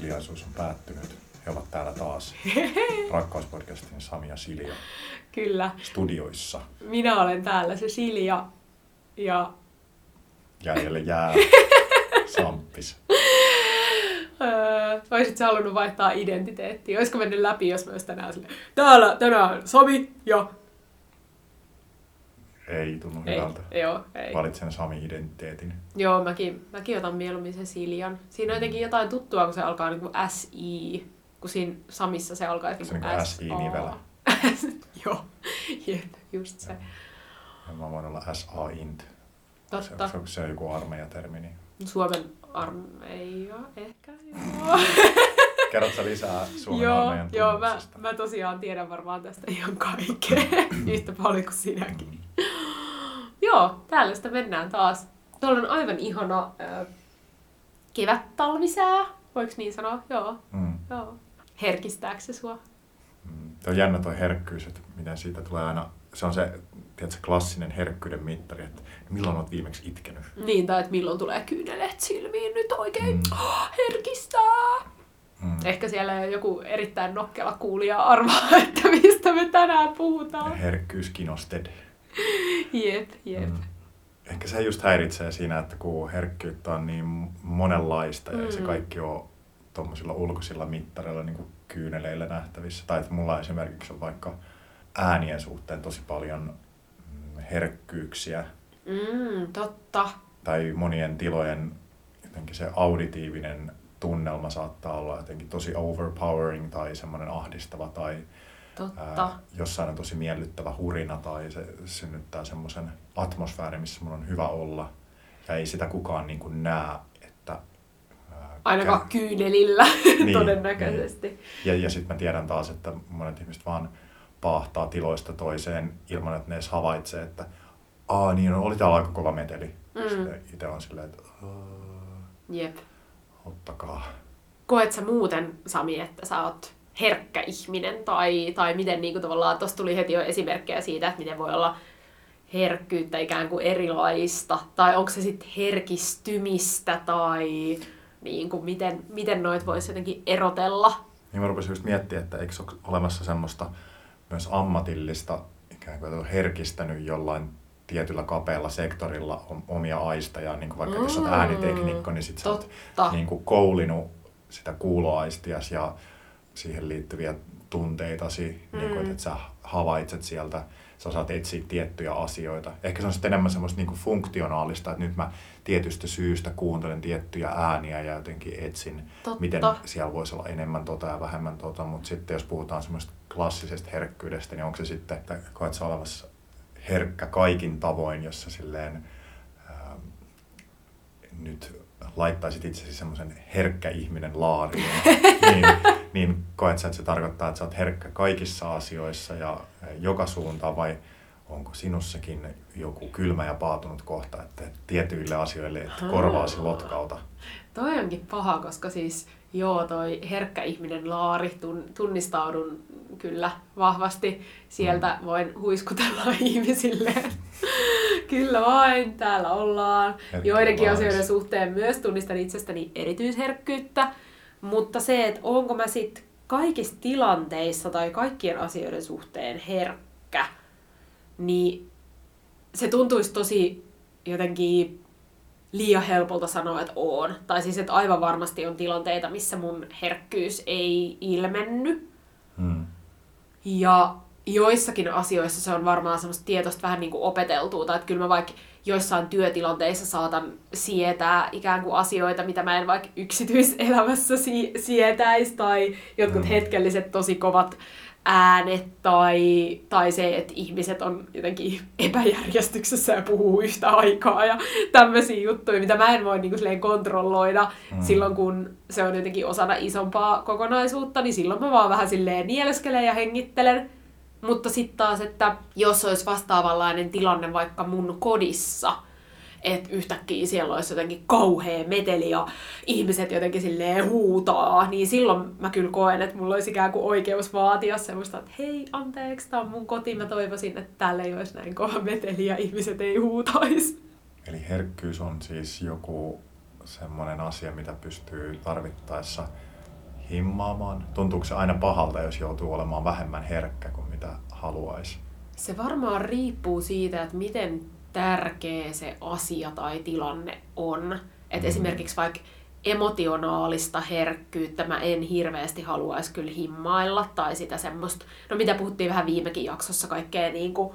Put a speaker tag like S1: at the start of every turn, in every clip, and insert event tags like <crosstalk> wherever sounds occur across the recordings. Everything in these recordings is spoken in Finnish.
S1: hiljaisuus on päättynyt. He ovat täällä taas <laughs> Rakkauspodcastin Sami ja Silja
S2: Kyllä.
S1: studioissa.
S2: Minä olen täällä se Silja ja
S1: Jäljelle jää <laughs> Samppis.
S2: öö, olisit sä halunnut vaihtaa identiteettiä? Olisiko mennyt läpi, jos mä olisin tänään sille, täällä tänään Sami ja...
S1: Ei tunnu
S2: Ei,
S1: hyvältä.
S2: joo, ei.
S1: Valitsen Sami-identiteetin.
S2: Joo, mäkin, mäkin otan mieluummin sen Siljan. Siinä on jotenkin jotain tuttua, kun se alkaa niin kuin SI, kun siinä Samissa se alkaa niin
S1: Se
S2: kuin
S1: on niin
S2: SA.
S1: SI-nivelä. <laughs>
S2: Joo, jep, just se.
S1: Ja mä voin olla SA-int. Se,
S2: Totta.
S1: se, se on joku armeijatermi. Niin.
S2: Suomen armeija, ehkä joo. <laughs>
S1: Kerrotko sä lisää Suomen
S2: joo,
S1: armeijan
S2: joo mä, mä tosiaan tiedän varmaan tästä ihan kaikkea, <clears throat> yhtä paljon kuin sinäkin. Joo, täällä sitä mennään taas. Tuolla on aivan ihana äh, kevät-talvisää, voiko niin sanoa? Joo,
S1: Mm.
S2: joo. Herkistääkö se sua?
S1: Mm. Tuo on jännä tuo herkkyys, että miten siitä tulee aina, se on se tiedätkö, klassinen herkkyyden mittari, että milloin olet viimeksi itkenyt.
S2: Niin, tai että milloin tulee kyyneleet silmiin nyt oikein
S1: Mm. <gasps>
S2: herkistää.
S1: Mm.
S2: Ehkä siellä joku erittäin nokkela kuulija arvaa, <laughs> että mistä me tänään
S1: Ja
S2: puhutaan.
S1: herkkyys kinosted. <laughs>
S2: Jep, jep.
S1: Mm. Ehkä se just häiritsee siinä, että kun herkkyyttä on niin monenlaista ja ei se
S2: Mm.
S1: kaikki ole tuommoisilla ulkoisilla mittareilla niin kuin kyyneleillä nähtävissä. Tai että mulla esimerkiksi on vaikka äänien suhteen tosi paljon mm, herkkyyksiä
S2: Mm, totta.
S1: tai monien tilojen jotenkin se auditiivinen tunnelma saattaa olla jotenkin tosi overpowering tai semmoinen ahdistava tai
S2: Totta.
S1: ää, jossain on tosi miellyttävä hurina tai se synnyttää semmoisen atmosfäärin, missä mun on hyvä olla. Ja ei sitä kukaan niin kuin näe, että... ää,
S2: Ainakaan
S1: kä-
S2: kyynelillä <laughs>
S1: Niin,
S2: todennäköisesti.
S1: Ja, ja sitten mä tiedän taas, että monet ihmiset vaan paahtaa tiloista toiseen ilman, että ne edes havaitsee, että aa niin, oli täällä aika kova meteli.
S2: Mm.
S1: Itse on silleen, että "Aa,
S2: Jep.
S1: ottakaa.
S2: Koet sä muuten, Sami, että sä oot herkkä ihminen? Tai, tai miten niin kuin tavallaan, tuossa tuli heti jo esimerkkejä siitä, että miten voi olla herkkyyttä ikään kuin erilaista. Tai onko se sitten herkistymistä tai niin kuin miten, miten noit voisi jotenkin erotella?
S1: Niin mä rupesin just miettimään, että eikö ole olemassa semmoista myös ammatillista ikään kuin että on herkistänyt jollain tietyllä kapealla sektorilla om- omia aisteja, niin kuin vaikka jos olet
S2: Mm,
S1: ääniteknikko, niin sit sä oot niin kuin koulinut sitä kuuloaistias ja siihen liittyviä tunteitasi, mm. niin kuin, että sä havaitset sieltä, sä osaat etsiä tiettyjä asioita. Ehkä se on sitten enemmän semmoista niin kuin funktionaalista, että nyt mä tietystä syystä kuuntelen tiettyjä ääniä ja jotenkin etsin,
S2: Totta.
S1: miten siellä voisi olla enemmän tota ja vähemmän tota, mutta sitten jos puhutaan semmoista klassisesta herkkyydestä, niin onko se sitten, että koet sä olevassa herkkä kaikin tavoin, jossa silleen ää, nyt laittaisit itsesi semmoisen herkkä ihminen laariin, <laughs> niin, niin koet sä, että se tarkoittaa, että sä oot herkkä kaikissa asioissa ja joka suuntaan vai onko sinussakin joku kylmä ja paatunut kohta, että tietyille asioille et korvaasi lotkauta?
S2: Toi onkin paha, koska siis joo, toi herkkä ihminen Laari, tun, tunnistaudun kyllä vahvasti. Sieltä voin huiskutella <laughs> ihmisille. kyllä vain, täällä ollaan.
S1: Herkkä
S2: Joidenkin asioiden suhteen myös tunnistan itsestäni erityisherkkyyttä. Mutta se, että onko mä sit kaikissa tilanteissa tai kaikkien asioiden suhteen herkkä, niin se tuntuisi tosi jotenkin liian helpolta sanoa, että on. Tai siis, että aivan varmasti on tilanteita, missä mun herkkyys ei ilmenny.
S1: Hmm.
S2: Ja joissakin asioissa se on varmaan semmoista tietoista vähän niin kuin opeteltua. Tai että kyllä mä vaikka joissain työtilanteissa saatan sietää ikään kuin asioita, mitä mä en vaikka yksityiselämässä si- sietäisi. Tai jotkut
S1: Mm.
S2: hetkelliset tosi kovat äänet tai, tai se, että ihmiset on jotenkin epäjärjestyksessä ja puhuu yhtä aikaa ja tämmöisiä juttuja, mitä mä en voi niin kuin kontrolloida
S1: Mm.
S2: silloin, kun se on jotenkin osana isompaa kokonaisuutta, niin silloin mä vaan vähän silleen nieleskelen ja hengittelen. Mutta sitten taas, että jos olisi vastaavanlainen tilanne vaikka mun kodissa, että yhtäkkiä siellä olisi jotenkin kauhea meteli ja ihmiset jotenkin silleen huutaa, niin silloin mä kyllä koen, että mulla olisi ikään kuin oikeus vaatia semmoista, että hei, anteeksi, tää on mun koti, mä toivoisin, että täällä ei olisi näin kova meteli ja ihmiset ei huutaisi.
S1: Eli herkkyys on siis joku semmoinen asia, mitä pystyy tarvittaessa himmaamaan? Tuntuuko se aina pahalta, jos joutuu olemaan vähemmän herkkä kuin haluaisi?
S2: Se varmaan riippuu siitä, että miten tärkeä se asia tai tilanne on. Et mm. Esimerkiksi vaikka emotionaalista herkkyyttä mä en hirveästi haluaisi kyllä himmailla, tai sitä semmoista, no mitä puhuttiin vähän viimekin jaksossa, kaikkea niin kuin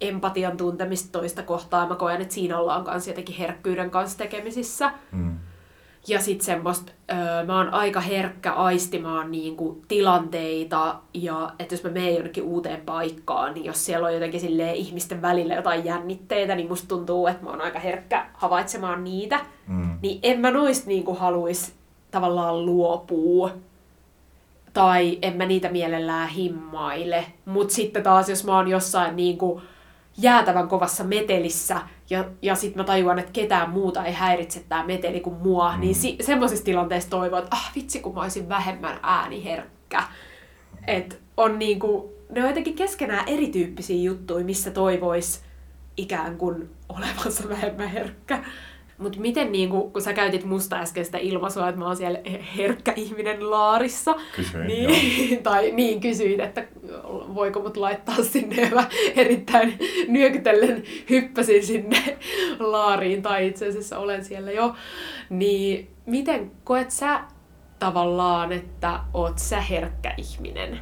S2: empatian tuntemista toista kohtaa. Mä koen, että siinä ollaan kanssa jotenkin herkkyyden kanssa tekemisissä. Mm. Ja sitten semmoista, öö, mä oon aika herkkä aistimaan niinku tilanteita, ja että jos mä menen jonnekin uuteen paikkaan, niin jos siellä on jotenkin silleen ihmisten välillä jotain jännitteitä, niin musta tuntuu, että mä oon aika herkkä havaitsemaan niitä. Mm. Niin en mä noista niinku haluis tavallaan luopua. Tai en mä niitä mielellään himmaile. Mut sitten taas, jos mä oon jossain niinku jäätävän kovassa metelissä ja, ja sitten mä tajuan, että ketään muuta ei häiritse tämä meteli kuin mua, mm. niin si- semmoisissa tilanteissa toivon, että ah vitsi kun mä olisin vähemmän ääniherkkä. Et on niinku, ne on jotenkin keskenään erityyppisiä juttuja, missä toivois ikään kuin olevansa <laughs> vähemmän herkkä. Mutta miten, niin kun, kun sä käytit musta äsken sitä ilmaisua, että mä oon siellä herkkä ihminen laarissa,
S1: Kysyin,
S2: niin, <laughs> tai niin kysyit, että voiko mut laittaa sinne, ja mä erittäin nyökytellen hyppäsin sinne laariin, tai itse asiassa olen siellä jo, niin miten koet sä tavallaan, että oot sä herkkä ihminen?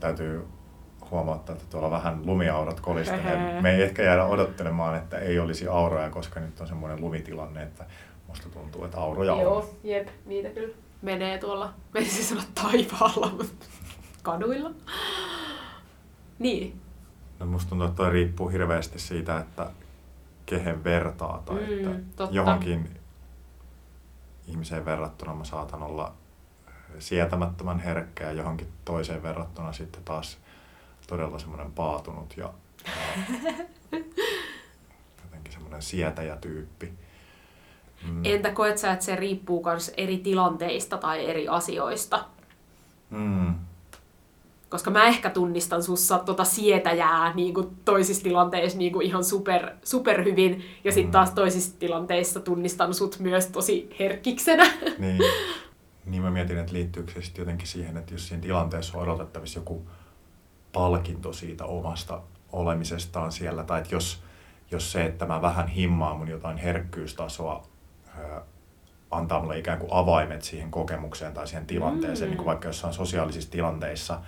S1: Täytyy huomauttaa, että tuolla vähän lumiaurat kolistelee. Me ei ehkä jäädä odottelemaan, että ei olisi auroja, koska nyt on semmoinen lumitilanne, että musta tuntuu, että auroja on.
S2: Joo, jep, niitä kyllä menee tuolla, menisin sanoa taivaalla, mutta kaduilla. Niin.
S1: No musta tuntuu, että toi riippuu hirveästi siitä, että kehen vertaa tai mm, että totta. johonkin ihmiseen verrattuna mä saatan olla sietämättömän herkkä ja johonkin toiseen verrattuna sitten taas todella semmoinen paatunut ja, ja <laughs> jotenkin semmoinen sietäjätyyppi.
S2: Mm. Entä koet sä, että se riippuu myös eri tilanteista tai eri asioista? Mm. Koska mä ehkä tunnistan sussa tota sietäjää niin kuin toisissa tilanteissa niin kuin ihan super, super hyvin, ja sitten mm. taas toisissa tilanteissa tunnistan sut myös tosi herkkiksenä.
S1: Niin. niin mä mietin, että liittyykö se sitten jotenkin siihen, että jos siinä tilanteessa on odotettavissa joku palkinto siitä omasta olemisestaan siellä, tai että jos, jos se, että mä vähän himmaan mun jotain herkkyystasoa, antaa mulle ikään kuin avaimet siihen kokemukseen tai siihen tilanteeseen, mm. niin kuin vaikka jossain sosiaalisissa tilanteissa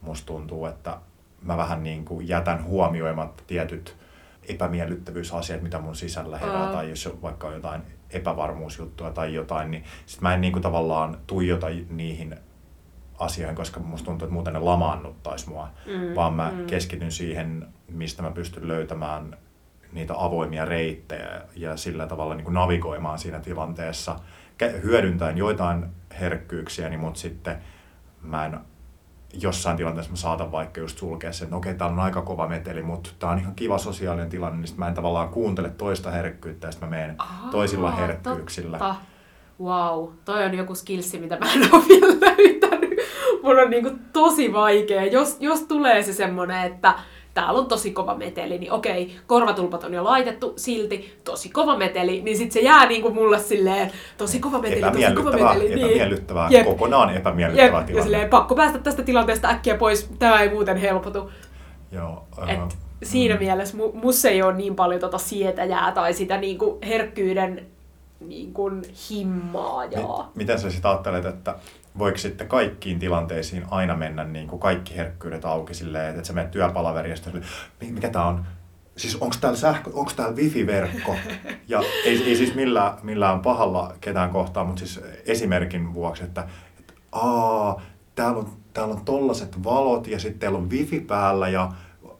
S1: musta tuntuu, että mä vähän niin kuin jätän huomioimatta tietyt epämiellyttävyysasiat, mitä mun sisällä herää, uh. tai jos vaikka on jotain epävarmuusjuttuja tai jotain, niin sit mä en niin kuin tavallaan tuijota niihin asioihin, koska musta tuntuu, että muuten ne lamaannuttaisi mua, mm, vaan mä mm. keskityn siihen, mistä mä pystyn löytämään niitä avoimia reittejä ja sillä tavalla niin kuin navigoimaan siinä tilanteessa, hyödyntäen joitain herkkyyksiä, niin mutta sitten mä en jossain tilanteessa mä saatan vaikka just sulkea sen, että okei, täällä on aika kova meteli, mutta tää on ihan kiva sosiaalinen tilanne, niin sitten mä en tavallaan kuuntele toista herkkyyttä ja sitten mä menen toisilla herkkyyksillä. Totta.
S2: Wow, toi on joku skillsi, mitä mä en ole vielä löytänyt mun on niinku tosi vaikea. Jos, jos tulee se semmonen, että täällä on tosi kova meteli, niin okei, korvatulpat on jo laitettu, silti tosi kova meteli, niin sit se jää niinku mulle silleen, tosi kova meteli, tosi kova meteli.
S1: Epämiellyttävää, niin. kokonaan epämiellyttävää Jep. tilanne.
S2: Ja silleen, pakko päästä tästä tilanteesta äkkiä pois, tämä ei muuten helpotu.
S1: Joo.
S2: Uh, Et siinä mm. mielessä mu, mus ei ole niin paljon tota sietäjää tai sitä niinku herkkyyden niin kuin himmaajaa.
S1: Miten sä sitten ajattelet, että voiko sitten kaikkiin tilanteisiin aina mennä niin kuin kaikki herkkyydet auki silleen, että sä menet työpalaveriin ja mikä tää on, siis onko täällä sähkö, onko täällä wifi-verkko? Ja ei, ei siis millään, millään pahalla ketään kohtaan, mutta siis esimerkin vuoksi, että, että aa, täällä on, täällä on tollaset valot ja sitten teillä on wifi päällä ja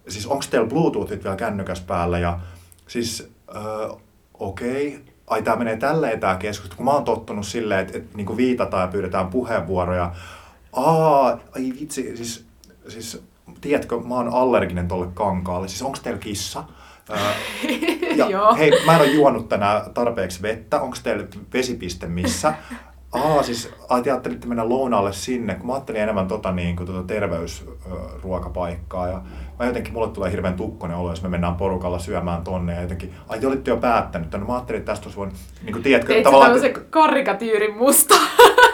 S1: siis onko teillä bluetoothit vielä kännykäs päällä ja siis äh, okei, okay, ai tämä menee tälleen tämä keskustelu, kun mä oon tottunut silleen, että, että niin viitataan ja pyydetään puheenvuoroja. Aa, ai vitsi, siis, siis tiedätkö, mä oon allerginen tolle kankaalle, siis onko teillä kissa? <laughs> ja hei, mä en ole juonut tänään tarpeeksi vettä, onko teillä vesipiste missä? <laughs> Aa, siis ajattelitte mennä lounaalle sinne, kun mä ajattelin enemmän tota, niin kuin, tota terveysruokapaikkaa ja mä jotenkin, mulle tulee hirveän tukkonen olo, jos me mennään porukalla syömään tonne ja jotenkin, ai te olitte jo päättänyt, no mä ajattelin, että tästä olisi voinut, niin kuin tiedätkö,
S2: Teit
S1: tavallaan...
S2: Teit karikatyyrin musta.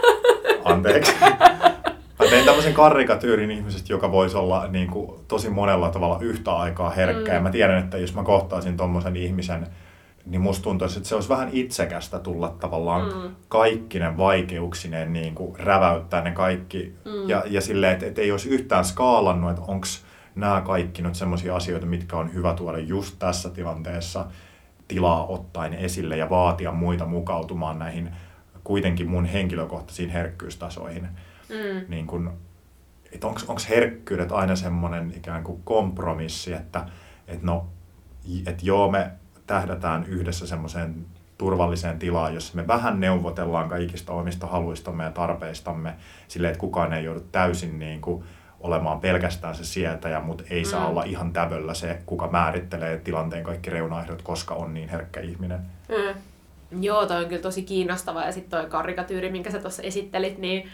S2: <laughs>
S1: Anteeksi. Mä tein tämmöisen karikatyyrin ihmisestä, joka voisi olla niin kuin, tosi monella tavalla yhtä aikaa herkkä. Mm. Ja mä tiedän, että jos mä kohtaisin tommosen ihmisen, niin musta tuntuisi, että se olisi vähän itsekästä tulla tavallaan mm. kaikkinen vaikeuksineen niin kuin räväyttää ne kaikki. Mm. Ja, ja silleen, että, että ei olisi yhtään skaalannut, että onko nämä kaikki nyt semmoisia asioita, mitkä on hyvä tuoda just tässä tilanteessa tilaa ottaen esille ja vaatia muita mukautumaan näihin kuitenkin mun henkilökohtaisiin herkkyystasoihin. Mm. Niin kun, että onko herkkyydet aina semmoinen ikään kuin kompromissi, että et no, et joo, me tähdätään yhdessä semmoiseen turvalliseen tilaan, jossa me vähän neuvotellaan kaikista omista haluistamme ja tarpeistamme silleen, että kukaan ei joudu täysin niin kuin olemaan pelkästään se sietäjä, mutta ei mm. saa olla ihan tävöllä se, kuka määrittelee tilanteen kaikki reunaehdot, koska on niin herkkä ihminen. Mm.
S2: Joo, toi on kyllä tosi kiinnostava. Ja sitten toi karikatyyri, minkä sä tuossa esittelit, niin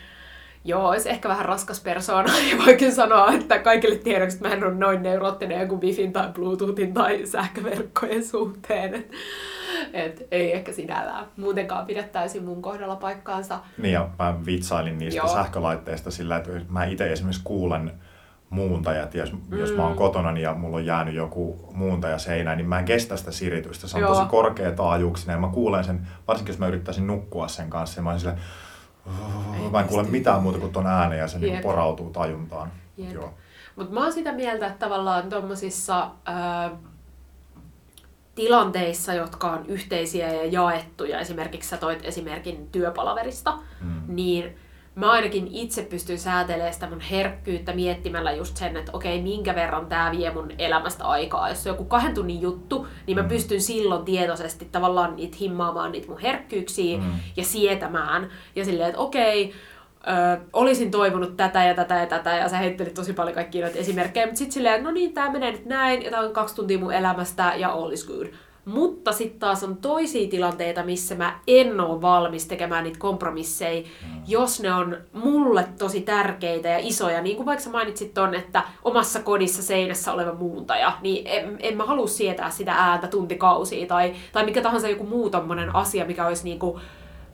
S2: joo, olisi ehkä vähän raskas persoona. <laughs> Ja voikin sanoa, että kaikille tiedoksi, että mä en ole noin neuroottinen kuin Wifin tai Bluetoothin tai sähköverkkojen suhteen. Et, et ei ehkä sinällään muutenkaan pidä täysin mun kohdalla paikkaansa.
S1: Niin ja mä vitsailin niistä joo. sähkölaitteista sillä, että mä itse esimerkiksi kuulen muuntajat, jos, mm. jos mä oon mm. kotona ja mulla on jäänyt joku muuntaja seinään, niin mä en kestä sitä siritystä. Se on Joo. tosi korkea taajuuksinen ja mä kuulen sen, varsinkin jos mä yrittäisin nukkua sen kanssa, ja mä oon mä en kuule mitään muuta kuin ton äänen ja se niin porautuu tajuntaan.
S2: Mutta mä oon sitä mieltä, että tavallaan tuommoisissa tilanteissa, jotka on yhteisiä ja jaettuja, esimerkiksi sä toit esimerkin työpalaverista, mm. niin mä ainakin itse pystyn säätelemään sitä mun herkkyyttä miettimällä just sen, että okei, minkä verran tämä vie mun elämästä aikaa. Jos se on joku kahden tunnin juttu, niin mä mm. pystyn silloin tietoisesti tavallaan niitä himmaamaan niitä mun herkkyyksiä mm. ja sietämään. Ja silleen, että okei, Ö, olisin toivonut tätä ja tätä ja tätä, ja sä heittelit tosi paljon kaikkia noita esimerkkejä, mutta sitten silleen, että no niin, tämä menee nyt näin, ja tämä on kaksi tuntia mun elämästä, ja all is good. Mutta sitten taas on toisia tilanteita, missä mä en ole valmis tekemään niitä kompromisseja, mm. jos ne on mulle tosi tärkeitä ja isoja. Niin kuin vaikka sä mainitsit ton, että omassa kodissa seinässä oleva muuntaja, niin en, en mä halua sietää sitä ääntä tuntikausia tai, tai mikä tahansa joku muu tommonen asia, mikä olisi niinku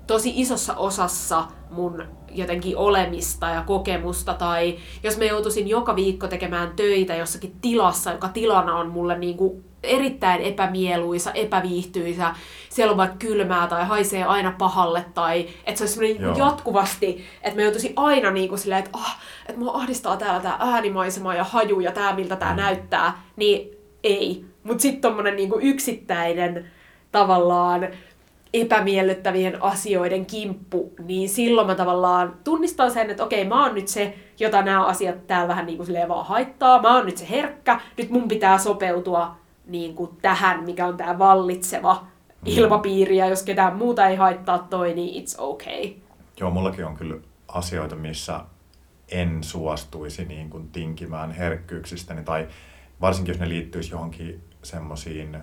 S2: tosi isossa osassa mun jotenkin olemista ja kokemusta, tai jos mä joutuisin joka viikko tekemään töitä jossakin tilassa, joka tilana on mulle niin kuin erittäin epämieluisa, epäviihtyisä, siellä on vaikka kylmää tai haisee aina pahalle, tai että se olisi semmoinen jatkuvasti, että mä joutuisin aina niin kuin silleen, että, oh, että mua ahdistaa täällä tämä äänimaisema ja haju ja tämä miltä tämä mm. näyttää, niin ei. Mutta sitten tommonen niin kuin yksittäinen tavallaan epämiellyttävien asioiden kimppu, niin silloin mä tavallaan tunnistan sen, että okei, mä oon nyt se, jota nämä asiat täällä vähän niin kuin vaan haittaa. Mä oon nyt se herkkä, nyt mun pitää sopeutua niin kuin tähän, mikä on tämä vallitseva mm. ilmapiiri, ja jos ketään muuta ei haittaa toi, niin it's okay.
S1: Joo, mullakin on kyllä asioita, missä en suostuisi niin kuin tinkimään herkkyyksistäni, tai varsinkin jos ne liittyisi johonkin semmoisiin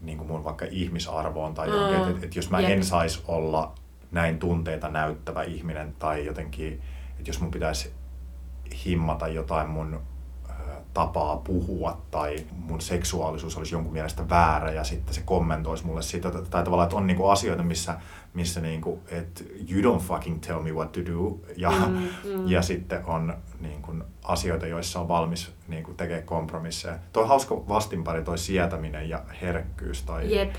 S1: niin kuin mun vaikka ihmisarvoon tai johonkin, mm. että et jos mä Jep. en saisi olla näin tunteita näyttävä ihminen tai jotenkin, että jos mun pitäisi himmata jotain mun tapaa puhua tai mun seksuaalisuus olisi jonkun mielestä väärä ja sitten se kommentoisi mulle sitä. Tai tavallaan, että on niinku asioita, missä, missä niinku, että you don't fucking tell me what to do. Ja, mm, mm. ja sitten on niinku, asioita, joissa on valmis niinku, tekemään kompromisseja. Toi hauska vastinpari, toi sietäminen ja herkkyys. Tai...
S2: Jep.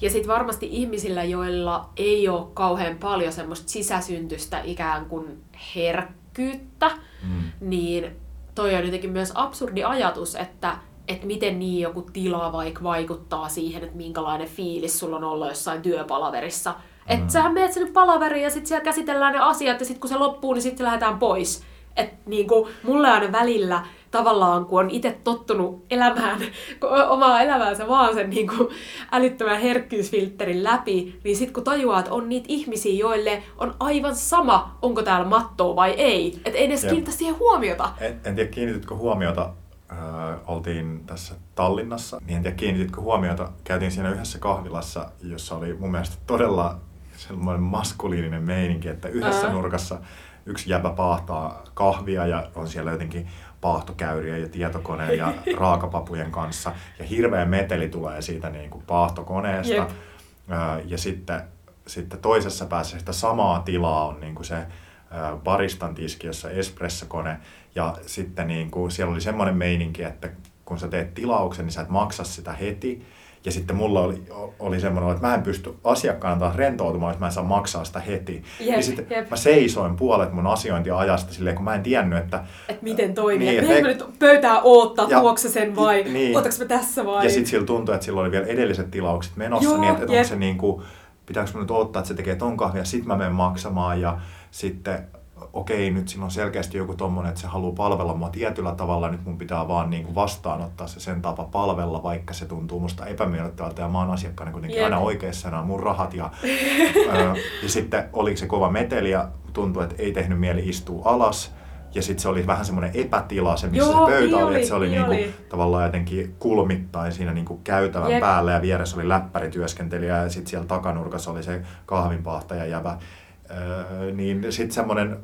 S2: Ja sitten varmasti ihmisillä, joilla ei ole kauhean paljon semmoista sisäsyntystä ikään kuin herkkyyttä, mm. niin toi on jotenkin myös absurdi ajatus, että että miten niin joku tila vaikka vaikuttaa siihen, että minkälainen fiilis sulla on ollut jossain työpalaverissa. Mm. Että sähän menet sinne palaveriin ja sitten siellä käsitellään ne asiat ja sitten kun se loppuu, niin sitten lähdetään pois. Että niinku, mulle aina välillä tavallaan, kun on itse tottunut elämään <laughs> omaa elämäänsä vaan sen niin kuin älyttömän herkkyysfilterin läpi, niin sitten kun tajuaa, että on niitä ihmisiä, joille on aivan sama, onko täällä mattoa vai ei, että ei edes kiinnitä siihen huomiota.
S1: En, en tiedä, kiinnititkö huomiota, äh, oltiin tässä Tallinnassa, niin en tiedä, kiinnititkö huomiota, käytiin siinä yhdessä kahvilassa, jossa oli mun mielestä todella semmoinen maskuliininen meininki, että yhdessä
S2: Ää.
S1: nurkassa yksi jäbä paahtaa kahvia ja on siellä jotenkin paahtokäyriä ja tietokone ja <laughs> raakapapujen kanssa. Ja hirveä meteli tulee siitä niin kuin paahtokoneesta.
S2: Jep.
S1: Ja sitten, sitten toisessa päässä sitä samaa tilaa on niin kuin se baristan tiski, jossa espressokone. Ja sitten niin kuin, siellä oli semmoinen meininki, että kun sä teet tilauksen, niin sä et maksa sitä heti. Ja sitten mulla oli, oli semmoinen, että mä en pysty asiakkaan taas rentoutumaan, jos mä en saa maksaa sitä heti.
S2: Jep,
S1: ja sitten
S2: jep.
S1: mä seisoin puolet mun asiointiajasta silleen, kun mä en tiennyt, että...
S2: Että miten toimii.
S1: Niin, et
S2: Meneekö
S1: me-
S2: nyt pöytää oottaa,
S1: Ja-
S2: tuokse sen vai
S1: niin.
S2: ootaks mä tässä vai?
S1: Ja sitten sillä tuntui, että sillä oli vielä edelliset tilaukset menossa,
S2: Joo,
S1: niin että, että
S2: jep.
S1: onko se niin kuin, pitääkö mun nyt odottaa, että se tekee ton kahvia, sitten mä menen maksamaan ja sitten okei, nyt siinä on selkeästi joku tommonen, että se haluaa palvella mua tietyllä tavalla, nyt mun pitää vaan niin kuin vastaanottaa se sen tapa palvella, vaikka se tuntuu musta epämiellyttävältä ja mä oon asiakkaana kuitenkin
S2: Jep.
S1: aina oikeassa, nämä mun rahat ja, ö, ja sitten oliko se kova meteli ja tuntui, että ei tehnyt mieli istua alas. Ja sitten se oli vähän semmoinen epätila, se missä
S2: Joo,
S1: se pöytä
S2: niin
S1: oli,
S2: oli,
S1: että se oli
S2: niin
S1: niinku,
S2: oli.
S1: tavallaan jotenkin kulmittain siinä niinku käytävän
S2: Jep.
S1: päällä ja vieressä oli läppärityöskentelijä ja sitten siellä takanurkassa oli se kahvinpahtaja jävä. Öö, niin sitten semmoinen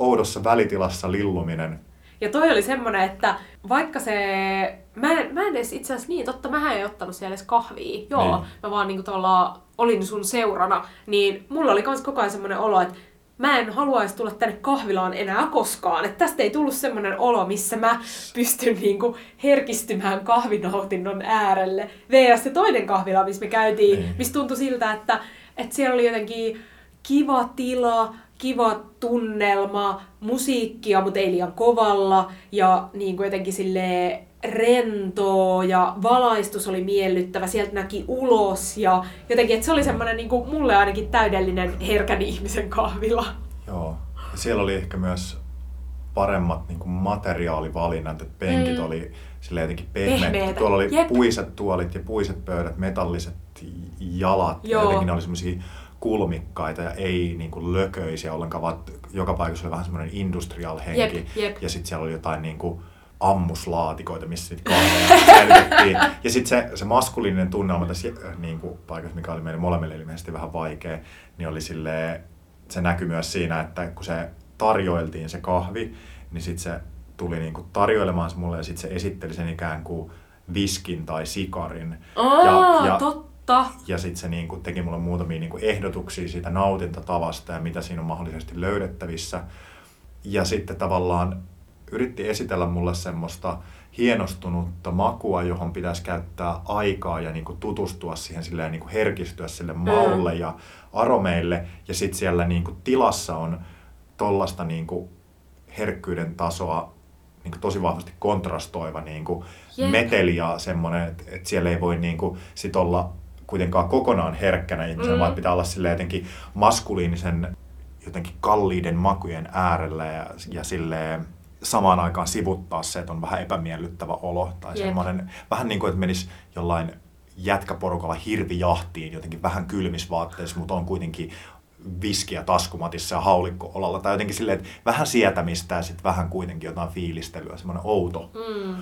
S1: oudossa välitilassa lilluminen.
S2: Ja toi oli semmonen, että vaikka se... Mä en, mä en edes itse asiassa niin, totta, mä en ottanut siellä edes kahvia. Joo,
S1: Niin.
S2: mä vaan niinku tuolla olin sun seurana. Niin mulla oli kans koko ajan semmonen olo, että mä en haluaisi tulla tänne kahvilaan enää koskaan. Että tästä ei tullut semmonen olo, missä mä pystyn niinku herkistymään kahvinautinnon äärelle. VS se toinen kahvila, missä me käytiin,
S1: niin.
S2: missä tuntui siltä, että, että siellä oli jotenkin kiva tila, kiva tunnelma, musiikkia, mutta ei liian kovalla, ja niin kuin jotenkin silleen rentoa ja valaistus oli miellyttävä, sieltä näki ulos ja jotenkin, että se oli semmoinen niin kuin mulle ainakin täydellinen herkän ihmisen kahvila.
S1: Joo. Ja siellä oli ehkä myös paremmat niin kuin materiaalivalinnat, että penkit
S2: Mm.
S1: oli sille jotenkin pehmeät.
S2: Pehmeitä.
S1: Tuolla oli
S2: Jep.
S1: puiset tuolit ja puiset pöydät, metalliset jalat. Ja
S2: Joo.
S1: jotenkin ne oli semmoisia kulmikkaita ja ei niin kuin lököisiä ollenkaan, vaan joka paikassa oli vähän semmoinen industrial henki.
S2: Jep, jep.
S1: Ja sitten siellä oli jotain niin kuin ammuslaatikoita, missä säilytettiin. <laughs> Ja sitten se, se maskuliininen tunnelma tässä äh, niin kuin paikassa, mikä oli meille molemmille ilmeisesti vähän vaikea, niin oli silleen, se näkyi myös siinä, että kun se tarjoiltiin se kahvi, niin sitten se tuli niin kuin tarjoilemaan se mulle ja sitten se esitteli sen ikään kuin viskin tai sikarin.
S2: Aa,
S1: ja, ja,
S2: totta.
S1: Ja sitten se niin kuin teki mulle muutamia niin kuin ehdotuksia siitä nautintatavasta ja mitä siinä on mahdollisesti löydettävissä. Ja sitten tavallaan yritti esitellä mulle semmoista hienostunutta makua, johon pitäisi käyttää aikaa ja niin kuin tutustua siihen silleen, niin kuin herkistyä sille maulle ja aromeille. Ja sitten siellä niin kuin tilassa on tollasta niin kuin herkkyyden tasoa niin kuin tosi vahvasti kontrastoiva niin kuin
S2: Jep.
S1: meteli ja semmoinen, että, että siellä ei voi niin kuin sit olla kuitenkaan kokonaan herkkänä ihmisen,
S2: Mm.
S1: vaan pitää olla sille jotenkin maskuliinisen jotenkin kalliiden makujen äärellä ja, ja silleen samaan aikaan sivuttaa se, että on vähän epämiellyttävä olo tai
S2: Jep.
S1: semmoinen, vähän niin kuin, että menisi jollain jätkäporukalla hirvijahtiin jotenkin vähän kylmisvaatteissa, mutta on kuitenkin viskiä taskumatissa ja haulikko-olalla. Tai jotenkin silleen, että vähän sietämistä ja sitten vähän kuitenkin jotain fiilistelyä, semmoinen outo.
S2: Mm.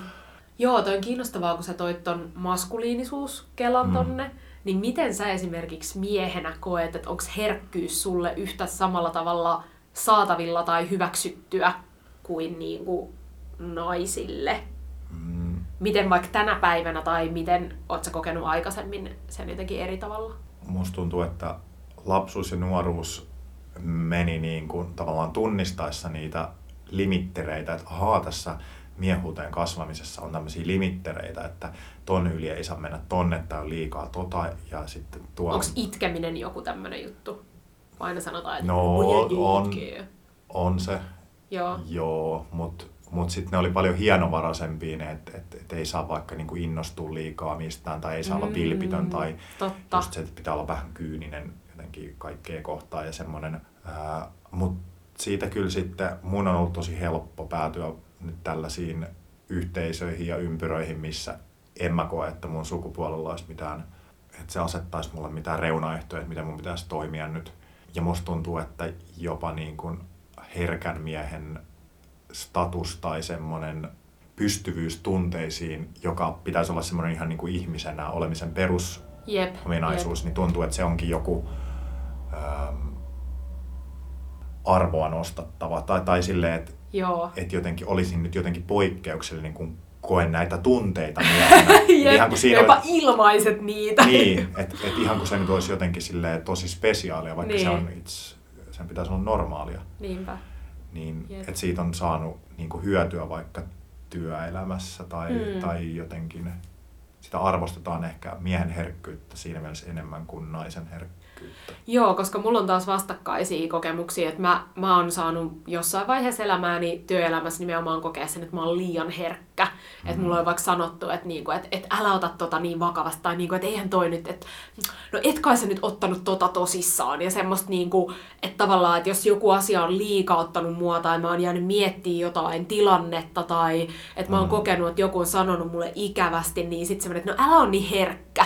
S2: Joo, toi on kiinnostavaa, kun sä toit ton maskuliinisuuskelan
S1: mm.
S2: tonne. Niin miten sä esimerkiksi miehenä koet, että onko herkkyys sulle yhtä samalla tavalla saatavilla tai hyväksyttyä kuin niinku naisille?
S1: Mm,
S2: Miten vaikka tänä päivänä tai miten oot sä kokenut aikaisemmin sen jotenkin eri tavalla?
S1: musta tuntuu, että lapsuus ja nuoruus meni niin kuin tavallaan tunnistaessa niitä limittereitä, että ahaa, tässä miehuuteen kasvamisessa on tämmöisiä limittereitä, että ton yli ei saa mennä tonne, tai on liikaa tota, ja sitten tuo...
S2: Onko itkeminen joku tämmönen juttu? Aina sanotaan, että
S1: No,
S2: "Pojat
S1: on.
S2: itkee."
S1: On se,
S2: Joo.
S1: joo, mutta mut sitten ne oli paljon hienovaraisempia ne, että et, et ei saa vaikka niinku innostua liikaa mistään, tai ei saa olla
S2: Mm,
S1: vilpitön, tai
S2: Totta.
S1: just se, että pitää olla vähän kyyninen jotenkin kaikkea kohtaan ja semmoinen. Mutta siitä kyllä sitten mun on ollut tosi helppo päätyä nyt tällaisiin yhteisöihin ja ympyröihin, missä en mä koe, että mun sukupuolella olisi mitään, että se asettaisi mulle mitään reunaehtoja, että miten mun pitäisi toimia nyt. Ja musta tuntuu, että jopa niin kuin herkän miehen status tai semmoinen pystyvyys tunteisiin, joka pitäisi olla semmoinen ihan niin kuin ihmisenä olemisen perus
S2: Jep.
S1: ominaisuus, niin tuntuu, että se onkin joku, ähm, arvoa nostattava. Tai, tai silleen, että et jotenkin olisin nyt jotenkin poikkeuksellinen, kun koen näitä tunteita. Et <laughs> ihan kuin siinä
S2: Jopa
S1: oli-
S2: ilmaiset niitä.
S1: niin, <laughs> että et ihan kuin se nyt olisi jotenkin tosi spesiaalia, vaikka
S2: Niin.
S1: se on itse, sen pitäisi olla normaalia.
S2: Niinpä.
S1: Niin,
S2: Jep.
S1: että siitä on saanut niin kuin hyötyä vaikka työelämässä tai,
S2: Mm.
S1: tai jotenkin sitä arvostetaan ehkä miehen herkkyyttä siinä mielessä enemmän kuin naisen herkkyyttä.
S2: Joo, koska mulla on taas vastakkaisia kokemuksia, että mä, mä oon saanut jossain vaiheessa elämääni työelämässä nimenomaan kokea sen, että mä oon liian herkkä. Mm. Että mulla on vaikka sanottu, että, niinku, että, että älä ota tota niin vakavasti, tai niinku, että eihän toi nyt, että no et kai sä nyt ottanut tota tosissaan. Ja semmoista, niinku, että tavallaan, että jos joku asia on liikaa ottanut mua, tai mä oon jäänyt miettimään jotain tilannetta, tai että mä oon
S1: Mm.
S2: kokenut, että joku on sanonut mulle ikävästi, niin sitten semmoinen, että no älä on niin herkkä.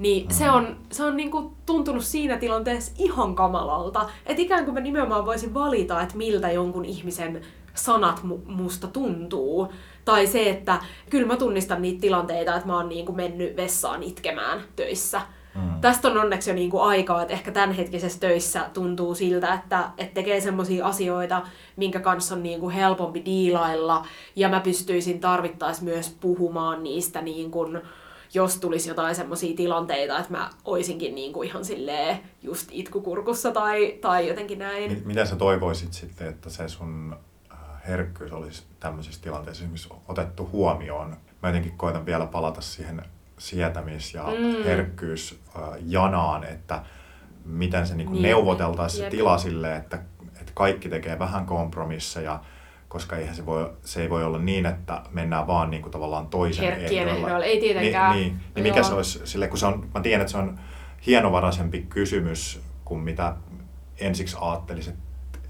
S2: Niin se on, se on niinku tuntunut siinä tilanteessa ihan kamalalta. Että ikään kuin mä nimenomaan voisin valita, että miltä jonkun ihmisen sanat mu- musta tuntuu. Tai se, että kyllä mä tunnistan niitä tilanteita, että mä oon niinku mennyt vessaan itkemään töissä.
S1: Mm.
S2: Tästä on onneksi jo niinku aikaa, että ehkä tämänhetkisessä töissä tuntuu siltä, että, että tekee semmoisia asioita, minkä kanssa on niinku helpompi diilailla. Ja mä pystyisin tarvittaessa myös puhumaan niistä niin kuin, jos tulisi jotain semmoisia tilanteita, että mä oisinkin niinku ihan silleen just itkukurkussa tai, tai jotenkin näin.
S1: Mi- Miten sä toivoisit sitten, että se sun äh, herkkyys olisi tämmöisissä tilanteissa esimerkiksi otettu huomioon? Mä jotenkin koitan vielä palata siihen sietämis- ja
S2: Mm.
S1: herkkyysjanaan, että miten se niinku
S2: Niin.
S1: neuvoteltaisiin se tila silleen, että, että kaikki tekee vähän kompromisseja, koska eihän se, voi, se ei voi olla niin, että mennään vaan niinku tavallaan toisen
S2: Herkkien
S1: ehdoilla.
S2: ehdoilla, ei tietenkään.
S1: Niin, niin, niin mikä se olisi, sille, kun se on, mä tiedän, että se on hienovaraisempi kysymys kuin mitä ensiksi ajattelisin,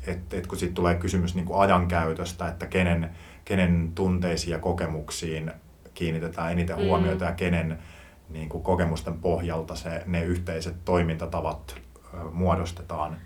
S1: että et, et kun siitä tulee kysymys niin kuin ajankäytöstä, että kenen, kenen tunteisiin ja kokemuksiin kiinnitetään eniten
S2: Mm.
S1: huomiota ja kenen niin kuin kokemusten pohjalta se, ne yhteiset toimintatavat muodostetaan.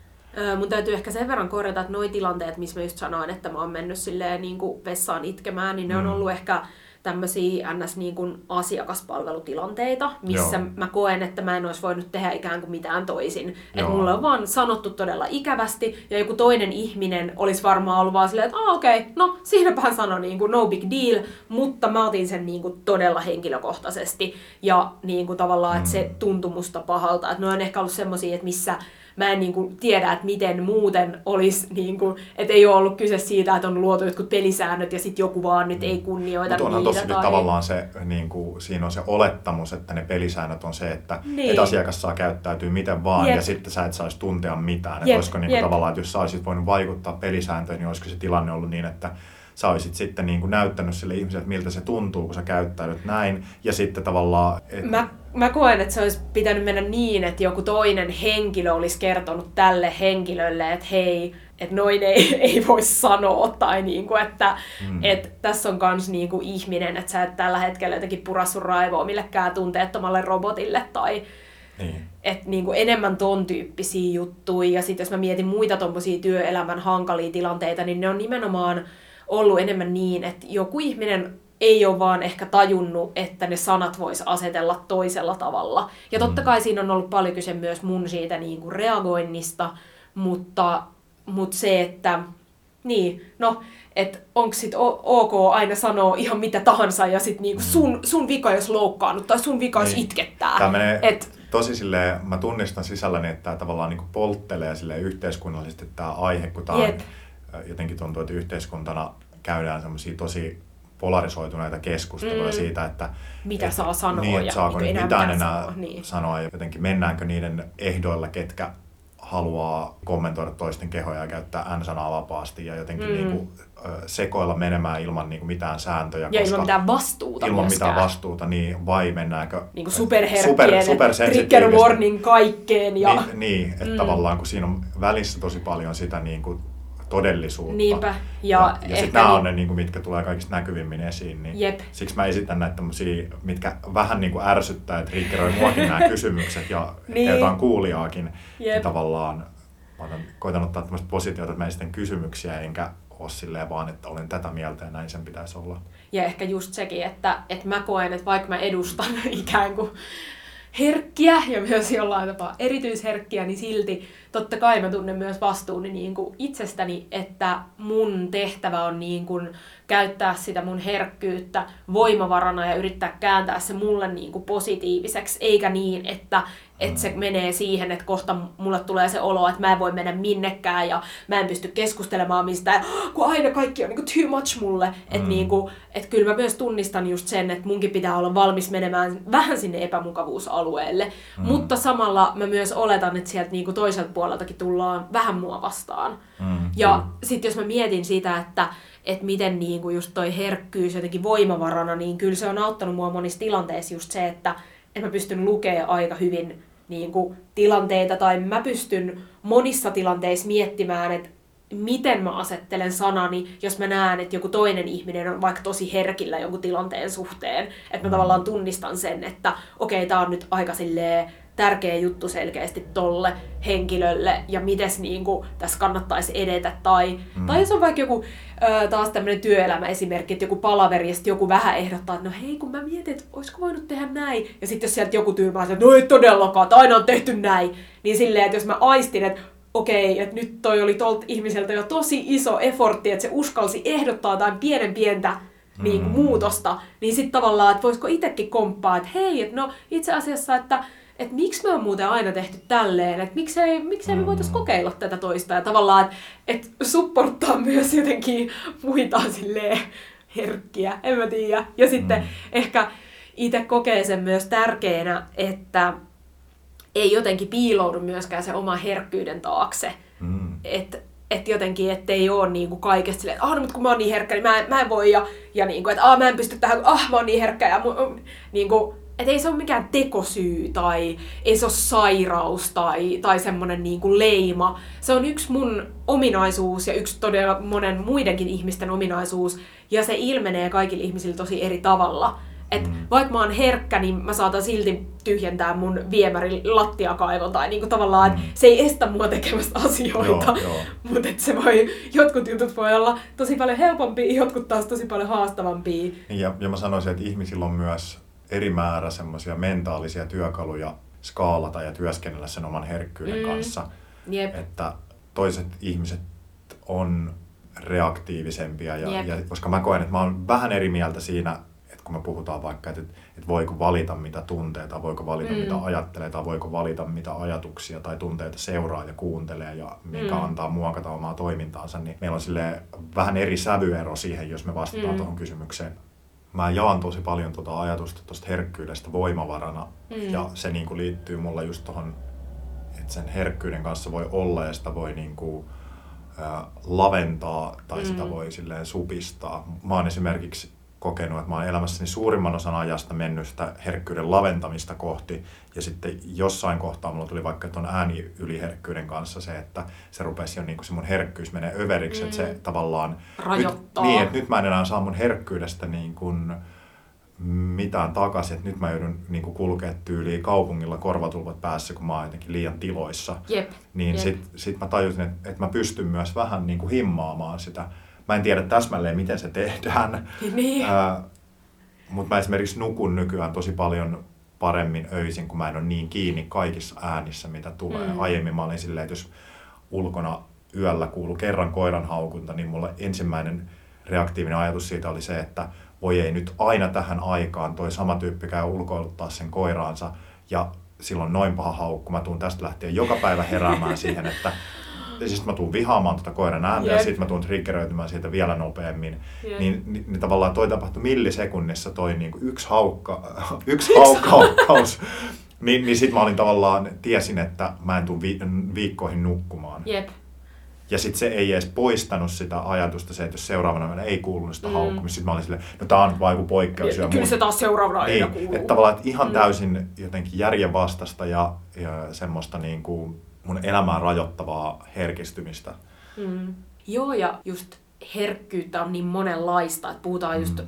S2: Mun täytyy ehkä sen verran korjata, että noi tilanteet, missä mä just sanoin, että mä oon mennyt silleen niin kuin vessaan itkemään, niin ne on
S1: Mm.
S2: ollut ehkä tämmöisiä ns. Niin kuin asiakaspalvelutilanteita, missä
S1: Joo.
S2: mä koen, että mä en olisi voinut tehdä ikään kuin mitään toisin. Että mulle on vaan sanottu todella ikävästi, ja joku toinen ihminen olisi varmaan ollut vaan silleen, että ah okei, okay, no siinäpä hän sanoi niin kuin no big deal, mutta mä otin sen niin kuin todella henkilökohtaisesti, ja niin kuin tavallaan, että se
S1: Mm.
S2: tuntui musta pahalta. Että ne on ehkä ollut semmosia, että missä mä en niinku tiedä, että miten muuten olisi, niinku, että ei ole ollut kyse siitä, että on luotu jotkut pelisäännöt ja sitten joku vaan nyt ei kunnioita
S1: Mutta onhan
S2: niitä.
S1: tossakin tavallaan se, niin kuin, siinä on se olettamus, että ne pelisäännöt on se, että,
S2: Niin.
S1: että asiakas saa käyttäytyy miten vaan
S2: Jep.
S1: ja sitten sä et saisi tuntea mitään. Että olisiko niin kuin,
S2: jep.
S1: tavallaan, että jos sä olisit voinut vaikuttaa pelisääntöön, niin olisiko se tilanne ollut niin, että sä olisit sitten niin kuin näyttänyt sille ihmiselle, että miltä se tuntuu, kun sä käyttäydyt näin. Ja sitten tavallaan... Et,
S2: Mä, mä koen, että se olisi pitänyt mennä niin, että joku toinen henkilö olisi kertonut tälle henkilölle, että hei, että noin ei, <laughs> ei voi sanoa, tai niinku, että
S1: Mm.
S2: et tässä on kans niinku ihminen, että sä et tällä hetkellä jotenkin pura sun raivoa millekään tunteettomalle robotille, tai
S1: niin.
S2: että niinku enemmän ton tyyppisiä juttuja. Ja sitten jos mä mietin muita tommosia työelämän hankalia tilanteita, niin ne on nimenomaan ollut enemmän niin, että joku ihminen ei ole vaan ehkä tajunnut, että ne sanat vois asetella toisella tavalla. Ja totta
S1: Mm.
S2: kai siinä on ollut paljon kyse myös mun siitä niinku reagoinnista, mutta, mutta se, että niin, no, että onko sit ok aina sanoa ihan mitä tahansa ja sit niinku sun, sun vika jos loukkaannut tai sun vika jos
S1: Niin.
S2: itkettää.
S1: Tämä menee
S2: Et,
S1: tosi silleen, mä tunnistan sisälläni, että tämä tavallaan niin polttelee sille yhteiskunnallisesti tämä aihe, kun tämä jotenkin tuntuu, että yhteiskuntana käydään semmoisia tosi polarisoituneita keskusteluja
S2: Mm.
S1: siitä, että
S2: Mitä
S1: että,
S2: saa sanoa
S1: niin,
S2: ja
S1: että saako
S2: niin
S1: nyt
S2: enää
S1: mitään
S2: mitään
S1: enää
S2: sanoa, niin.
S1: sanoa ja jotenkin mennäänkö niiden ehdoilla, ketkä haluaa kommentoida toisten kehoja ja käyttää N-sanaa vapaasti ja jotenkin
S2: Mm.
S1: niin kuin, sekoilla menemään ilman niin kuin mitään sääntöjä.
S2: ja
S1: koska
S2: ilman mitään vastuuta
S1: ilman
S2: myöskään.
S1: mitään vastuuta, niin vai mennäänkö
S2: Niin kuin superherkkien,
S1: super,
S2: trigger
S1: supersensitiivisesti-
S2: warning kaikkeen. Ja...
S1: niin, niin että
S2: Mm.
S1: tavallaan kun siinä on välissä tosi paljon sitä niin kuin todellisuutta.
S2: Niinpä. Ja,
S1: Ja, ja sitten nämä
S2: niin-
S1: on ne, niin kuin, mitkä tulee kaikista näkyvimmin esiin. Niin
S2: Jep.
S1: Siksi mä esitän näitä tämmöisiä, mitkä vähän niin kuin ärsyttää ja triggeroi muakin <laughs> nämä kysymykset ja
S2: Niin.
S1: niin. jotain kuulijaakin.
S2: Jep.
S1: Niin tavallaan mä koitan ottaa tämmöistä positiota, että mä esitän kysymyksiä enkä ole silleen vaan, että olen tätä mieltä ja näin sen pitäisi olla.
S2: Ja ehkä just sekin, että, että mä koen, että vaikka mä edustan <laughs> ikään kuin herkkiä ja myös jollain tapaa erityisherkkiä, niin silti totta kai mä tunnen myös vastuuni niin kuin itsestäni, että mun tehtävä on niin kuin käyttää sitä mun herkkyyttä voimavarana ja yrittää kääntää se mulle niin kuin positiiviseksi, eikä niin, että että se menee siihen, että kohta mulle tulee se olo, että mä en voi mennä minnekään ja mä en pysty keskustelemaan mistään, <gasps> kun aina kaikki on niin kuin too much mulle. Mm. Että niin kuin, et kyllä mä myös tunnistan just sen, että munkin pitää olla valmis menemään vähän sinne epämukavuusalueelle. Mm. Mutta samalla mä myös oletan, että sieltä niin kuin toiselta puoleltakin tullaan vähän mua vastaan. Mm. Ja sitten jos mä mietin sitä, että että miten niin kuin just toi herkkyys jotenkin voimavarana, niin kyllä se on auttanut mua monissa tilanteissa just se, että että mä pystyn lukemaan aika hyvin niin kuin, tilanteita tai mä pystyn monissa tilanteissa miettimään, että miten mä asettelen sanani, jos mä näen, että joku toinen ihminen on vaikka tosi herkillä jonkun tilanteen suhteen. Että mä tavallaan tunnistan sen, että okei, okay, tää on nyt aika silleen tärkeä juttu selkeästi tolle henkilölle ja miten niinku tässä kannattaisi edetä. Tai, mm. tai jos on vaikka joku ö, taas tämmöinen työelämäesimerkki, että joku palaveri ja joku vähän ehdottaa, että no hei kun mä mietin, että olisiko voinut tehdä näin. Ja sitten jos sieltä joku tyrmää, että no ei todellakaan, tai aina on tehty näin. Niin silleen, että jos mä aistin, että okei, että nyt toi oli tolta ihmiseltä jo tosi iso effortti, että se uskalsi ehdottaa jotain pienen pientä niin, mm. muutosta, niin sitten tavallaan, että voisiko itsekin komppaa, että hei, että no itse asiassa, että että miksi me on muuten aina tehty tälleen, että miksei, miksei me mm. voitaisiin kokeilla tätä toista ja tavallaan, että et supporttaa myös jotenkin muita silleen herkkiä, en mä tiedä. Ja sitten mm. ehkä itse kokee sen myös tärkeänä, että ei jotenkin piiloudu myöskään se oma herkkyyden taakse. Mm. Että et jotenkin, ettei ole niinku kaikesta silleen, että ah, no, mutta kun mä oon niin herkkä, niin mä en, mä en voi, ja, ja niinku, että ah, mä en pysty tähän, ah, mä oon niin herkkä, ja mu, niinku, että ei se ole mikään tekosyy tai ei se ole sairaus tai, tai semmoinen niin kuin leima. Se on yksi mun ominaisuus ja yksi todella monen muidenkin ihmisten ominaisuus ja se ilmenee kaikille ihmisille tosi eri tavalla. Et vaikka mä oon herkkä, niin mä saatan silti tyhjentää mun viemäri lattiakaivon tai niinku tavallaan, se ei estä mua tekemästä asioita. <laughs> Mutta se voi, jotkut jutut voi olla tosi paljon helpompia, jotkut taas tosi paljon haastavampia.
S1: Ja, ja mä sanoisin, että ihmisillä on myös eri määrä semmoisia mentaalisia työkaluja skaalata ja työskennellä sen oman herkkyyden mm. kanssa.
S2: Yep.
S1: Että toiset ihmiset on reaktiivisempia, ja, ja koska mä koen, että mä oon vähän eri mieltä siinä, että kun me puhutaan vaikka, että, että voiko valita mitä tuntee, tai voiko valita mm. mitä ajattelee, tai voiko valita mitä ajatuksia tai tunteita seuraa ja kuuntelee, ja mikä mm. antaa muokata omaa toimintaansa, niin meillä on vähän eri sävyero siihen, jos me vastataan mm. tuohon kysymykseen mä jaan tosi paljon tuota ajatusta tuosta herkkyydestä voimavarana. Mm. Ja se niin kuin liittyy mulla just tuohon, että sen herkkyyden kanssa voi olla ja sitä voi niin kuin, ä, laventaa tai mm. sitä voi silleen supistaa. Mä oon esimerkiksi kokenut, että mä oon elämässäni suurimman osan ajasta mennyt sitä herkkyyden laventamista kohti. Ja sitten jossain kohtaa mulla tuli vaikka tuon ääni yliherkkyyden kanssa se, että se rupesi jo niin kuin se mun herkkyys menee överiksi, mm. että se mm. tavallaan...
S2: Rajoittaa.
S1: Nyt, niin, että nyt mä en enää saa mun herkkyydestä niin kuin mitään takaisin, että nyt mä joudun niin kuin kulkea tyyliin kaupungilla korvatulvat päässä, kun mä oon jotenkin liian tiloissa.
S2: Jep.
S1: Niin
S2: Jep.
S1: sit, sit mä tajusin, että, että mä pystyn myös vähän niin kuin himmaamaan sitä Mä en tiedä täsmälleen, miten se tehdään.
S2: Niin. Äh,
S1: mutta mä esimerkiksi nukun nykyään tosi paljon paremmin öisin, kun mä en ole niin kiinni kaikissa äänissä, mitä tulee. Mm. Aiemmin mä olin silleen, että jos ulkona yöllä kuulu kerran koiran haukunta, niin mulla ensimmäinen reaktiivinen ajatus siitä oli se, että voi ei nyt aina tähän aikaan toi sama tyyppi käy ulkoiluttaa sen koiraansa ja silloin noin paha haukku. Mä tuun tästä lähtien joka päivä heräämään siihen, että ja siis mä tuun vihaamaan tuota koiran ääntä yep. ja sitten mä tuun triggeröitymään siitä vielä nopeammin. Yep. Niin, niin, niin, tavallaan toi tapahtui millisekunnissa toi niin kuin yksi, haukka, <laughs> yksi haukkaus. niin, niin sitten mä olin tavallaan, tiesin, että mä en tuu vi- viikkoihin nukkumaan.
S2: Yep.
S1: Ja sitten se ei edes poistanut sitä ajatusta, se, että jos seuraavana yönä ei kuulunut sitä mm. haukkumista, sitten mä olin silleen, no tää on vaan joku poikkeus.
S2: Ja, kyllä se taas seuraavana
S1: niin, kuuluu. Että tavallaan että ihan mm. täysin jotenkin järjenvastasta ja, ja semmoista niin kuin mun elämään rajoittavaa herkistymistä.
S2: Mm. Joo, ja just herkkyyttä on niin monenlaista, että puhutaan mm. just,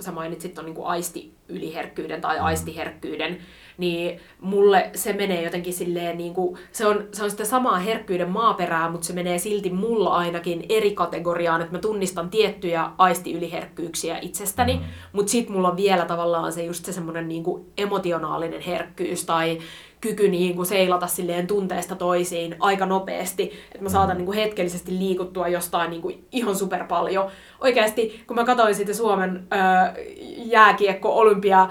S2: sä mainitsit on niin kuin aisti yliherkkyyden tai mm. aistiherkkyyden, niin mulle se menee jotenkin silleen, niin kuin, se, on, se on sitä samaa herkkyyden maaperää, mutta se menee silti mulla ainakin eri kategoriaan, että mä tunnistan tiettyjä aistiyliherkkyyksiä itsestäni, mm. mutta sit mulla on vielä tavallaan se just se semmoinen niin emotionaalinen herkkyys tai kyky niin kuin seilata silleen tunteesta toisiin aika nopeasti, että mä saatan niin kuin hetkellisesti liikuttua jostain niin kuin ihan super paljon. Oikeasti, kun mä katsoin sitä Suomen öö, jääkiekko-olympia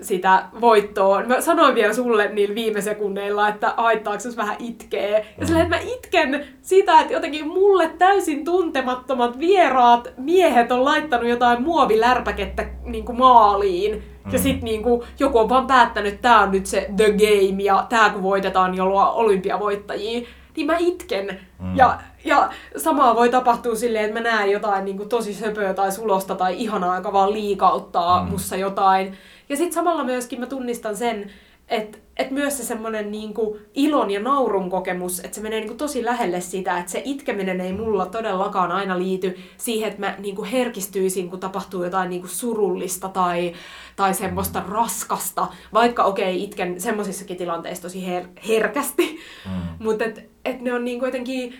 S2: sitä voittoa. Mä sanoin vielä sulle niillä viime sekunneilla, että haittaako jos vähän itkee. Ja mm. silleen, että mä itken sitä, että jotenkin mulle täysin tuntemattomat vieraat miehet on laittanut jotain muovilärpäkettä niin kuin maaliin. Mm. Ja sit niin kuin, joku on vaan päättänyt, että tää on nyt se the game ja tää kun voitetaan, niin ollaan olympiavoittajia. Niin mä itken. Mm. Ja, ja samaa voi tapahtua silleen, että mä näen jotain niin kuin tosi söpöä tai sulosta tai ihanaa, joka vaan liikauttaa mm. mussa jotain. Ja sitten samalla myöskin mä tunnistan sen, että et myös se semmoinen niinku ilon ja naurun kokemus, että se menee niinku tosi lähelle sitä, että se itkeminen ei mulla todellakaan aina liity siihen, että mä niinku herkistyisin, kun tapahtuu jotain niinku surullista tai, tai semmoista raskasta, vaikka okei, okay, itken semmoisissakin tilanteissa tosi her- herkästi, mm. <laughs> mutta et, et ne on niinku jotenkin,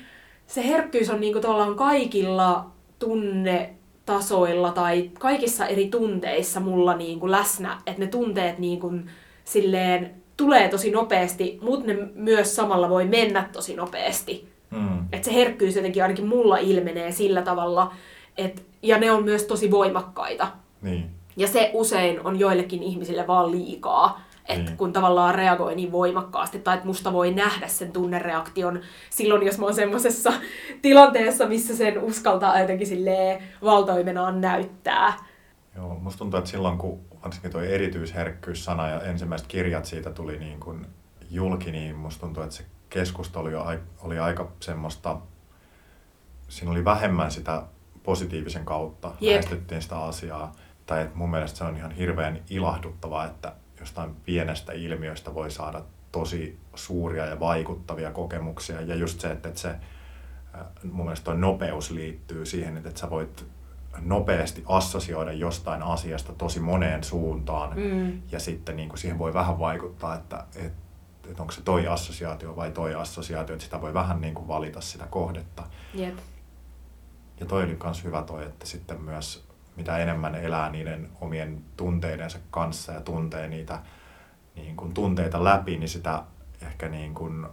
S2: se herkkyys on niinku kaikilla tunne tasoilla tai kaikissa eri tunteissa mulla niin kuin läsnä, että ne tunteet niin kuin silleen tulee tosi nopeasti, mutta ne myös samalla voi mennä tosi nopeasti. Mm. Että se herkkyys jotenkin ainakin mulla ilmenee sillä tavalla, että, ja ne on myös tosi voimakkaita.
S1: Niin.
S2: Ja se usein on joillekin ihmisille vaan liikaa. Että mm. kun tavallaan reagoi niin voimakkaasti, tai että musta voi nähdä sen tunnereaktion silloin, jos mä oon semmoisessa <laughs> tilanteessa, missä sen uskaltaa jotenkin silleen valtoimenaan näyttää.
S1: Joo, musta tuntuu, että silloin kun varsinkin tuo erityisherkkyys-sana ja ensimmäiset kirjat siitä tuli niin kuin julki, niin musta tuntuu, että se keskustelu oli, oli aika semmoista, siinä oli vähemmän sitä positiivisen kautta, yep. lähestyttiin sitä asiaa. Tai että mun mielestä se on ihan hirveän ilahduttavaa, että jostain pienestä ilmiöstä voi saada tosi suuria ja vaikuttavia kokemuksia. Ja just se, että, se mun mielestä nopeus liittyy siihen, että sä voit nopeasti assosioida jostain asiasta tosi moneen suuntaan. Mm. Ja sitten niin kuin siihen voi vähän vaikuttaa, että, että, että onko se toi assosiaatio vai toi assosiaatio, että sitä voi vähän niin kuin valita sitä kohdetta.
S2: Yep.
S1: Ja toi oli myös hyvä toi, että sitten myös mitä enemmän elää niiden omien tunteidensa kanssa ja tuntee niitä niin kuin tunteita läpi, niin sitä ehkä niin kuin,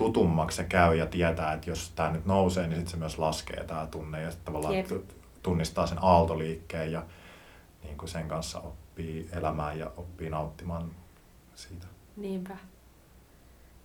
S1: tutummaksi se käy ja tietää, että jos tämä nyt nousee, niin sitten se myös laskee tämä tunne ja sitten tavallaan Jep. Tunnistaa sen aaltoliikkeen ja niin kuin sen kanssa oppii elämään ja oppii nauttimaan siitä.
S2: Niinpä.